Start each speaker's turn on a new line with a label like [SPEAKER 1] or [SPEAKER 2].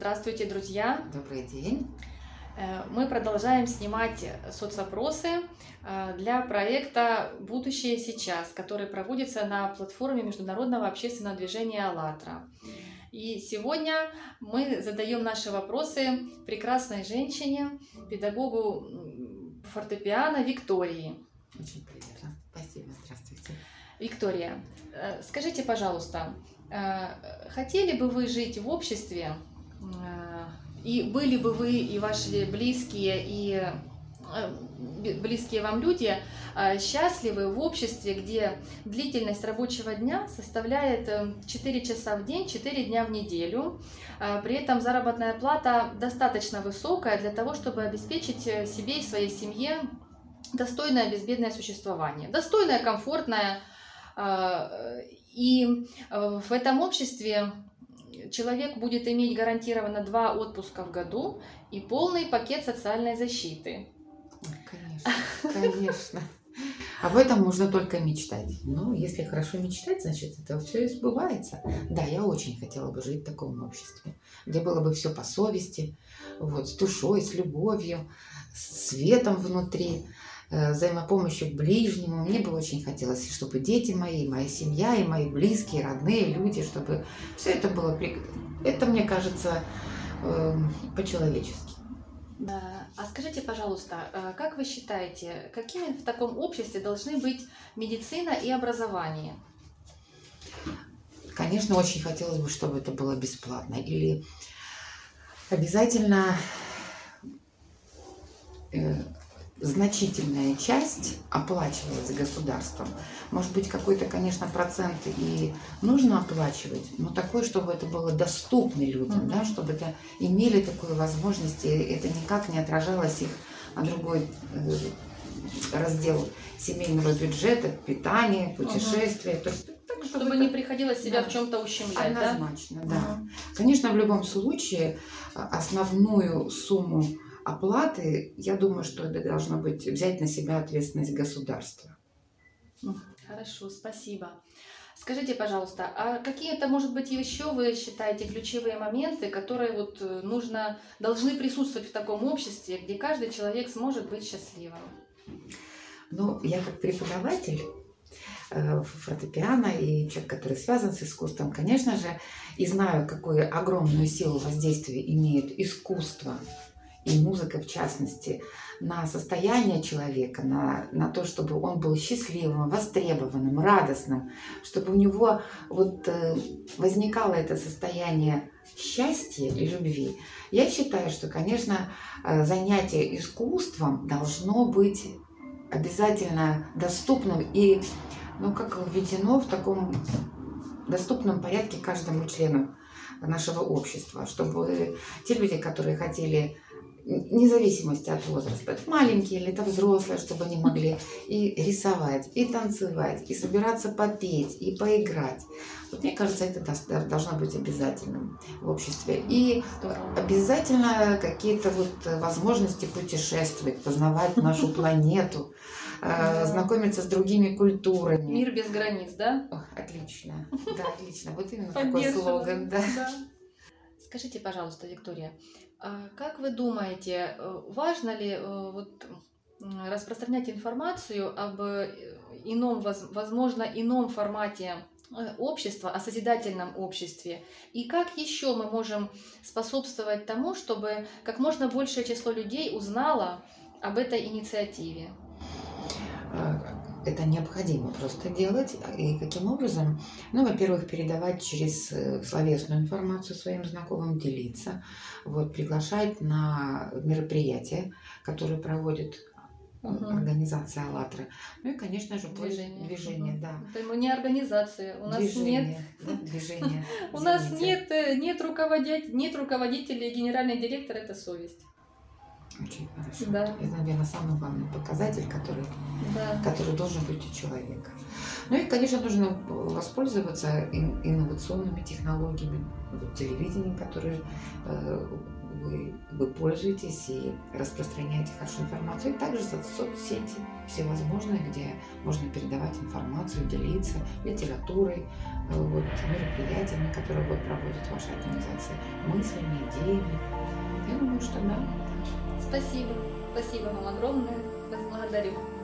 [SPEAKER 1] Здравствуйте, друзья!
[SPEAKER 2] Добрый день!
[SPEAKER 1] Э, мы продолжаем снимать соцопросы э, для проекта «Будущее сейчас», который проводится на платформе Международного общественного движения «АЛЛАТРА». И сегодня мы задаем наши вопросы прекрасной женщине, педагогу фортепиано Виктории.
[SPEAKER 2] Очень приятно. Спасибо. Здравствуйте.
[SPEAKER 1] Виктория, э, скажите, пожалуйста, хотели бы вы жить в обществе, и были бы вы и ваши близкие, и э, близкие вам люди э, счастливы в обществе, где длительность рабочего дня составляет 4 э, часа в день, 4 дня в неделю. При этом заработная плата достаточно высокая для того, чтобы обеспечить себе и своей семье достойное безбедное существование. Достойное, комфортное. И в этом обществе человек будет иметь гарантированно два отпуска в году и полный пакет социальной защиты.
[SPEAKER 2] Конечно, конечно. Об этом можно только мечтать. Ну, если хорошо мечтать, значит, это все сбывается. Да, я очень хотела бы жить в таком обществе, где было бы все по совести, вот, с душой, с любовью, с светом внутри. Э, взаимопомощью к ближнему. Мне бы очень хотелось, чтобы дети мои, моя семья и мои близкие, родные люди, чтобы все это было... Это, мне кажется, эм, по-человечески.
[SPEAKER 1] А скажите, пожалуйста, э, как вы считаете, какими в таком обществе должны быть медицина и образование?
[SPEAKER 2] Конечно, очень хотелось бы, чтобы это было бесплатно. Или обязательно э, значительная часть оплачивалась государством. Может быть, какой-то, конечно, процент и нужно оплачивать, но такой, чтобы это было доступно людям, mm-hmm. да, чтобы это имели такую возможность, и это никак не отражалось их на другой э, раздел семейного бюджета, питание, путешествия.
[SPEAKER 1] То есть, так, чтобы, чтобы это... не приходилось себя да. в чем-то ущемлять.
[SPEAKER 2] Однозначно, да. да. Конечно, в любом случае а, основную сумму оплаты, я думаю, что это должно быть взять на себя ответственность государства.
[SPEAKER 1] Хорошо, спасибо. Скажите, пожалуйста, а какие это, может быть, еще вы считаете ключевые моменты, которые вот э, нужно, должны присутствовать в таком обществе, где каждый человек сможет быть счастливым?
[SPEAKER 2] Ну, я как преподаватель э, фортепиано и человек, который связан с искусством, конечно же, и знаю, какую огромную силу воздействия имеет искусство и музыка в частности, на состояние человека, на, на то, чтобы он был счастливым, востребованным, радостным, чтобы у него вот э, возникало это состояние счастья и любви. Я считаю, что, конечно, э, занятие искусством должно быть обязательно доступным и, ну, как введено в таком доступном порядке каждому члену нашего общества, чтобы те люди, которые хотели вне зависимости от возраста, это маленькие или это взрослые, чтобы они могли и рисовать, и танцевать, и собираться попеть, и поиграть. Вот мне кажется, это должно быть обязательным в обществе. И обязательно какие-то вот возможности путешествовать, познавать нашу планету, э, знакомиться с другими культурами.
[SPEAKER 1] Мир без границ, да?
[SPEAKER 2] отлично. Да, отлично. Вот именно такой слоган. Да.
[SPEAKER 1] Скажите, пожалуйста, Виктория, а как вы думаете, э, важно ли э, вот, распространять информацию об э, ином, возможно, ином формате общества, о созидательном обществе? И как еще мы можем способствовать тому, чтобы как можно большее число людей узнало об этой инициативе?
[SPEAKER 2] Это необходимо просто делать. И каким образом? Ну, во-первых, передавать через э, словесную информацию своим знакомым, делиться, вот, приглашать на мероприятия, которые проводит угу. организация «АЛЛАТРА». Ну и, конечно же,
[SPEAKER 1] движение.
[SPEAKER 2] Движение,
[SPEAKER 1] угу.
[SPEAKER 2] да.
[SPEAKER 1] Это не организация. У нас движение, нет...
[SPEAKER 2] Да, движение.
[SPEAKER 1] У нас нет, э, нет, руководитель, нет руководителя генеральный директор – это совесть.
[SPEAKER 2] Очень хорошо. Да. Это, наверное, самый главный показатель, который, да. который должен быть у человека. Ну и, конечно, нужно воспользоваться инновационными технологиями, телевидением, которое э, вы, вы пользуетесь и распространяете хорошую информацию. И также соцсети всевозможные, где можно передавать информацию, делиться литературой, э, вот, мероприятиями, которые вот проводит ваша организация, мыслями, идеями. Я думаю, что да.
[SPEAKER 1] Спасибо. Спасибо вам огромное. Благодарю.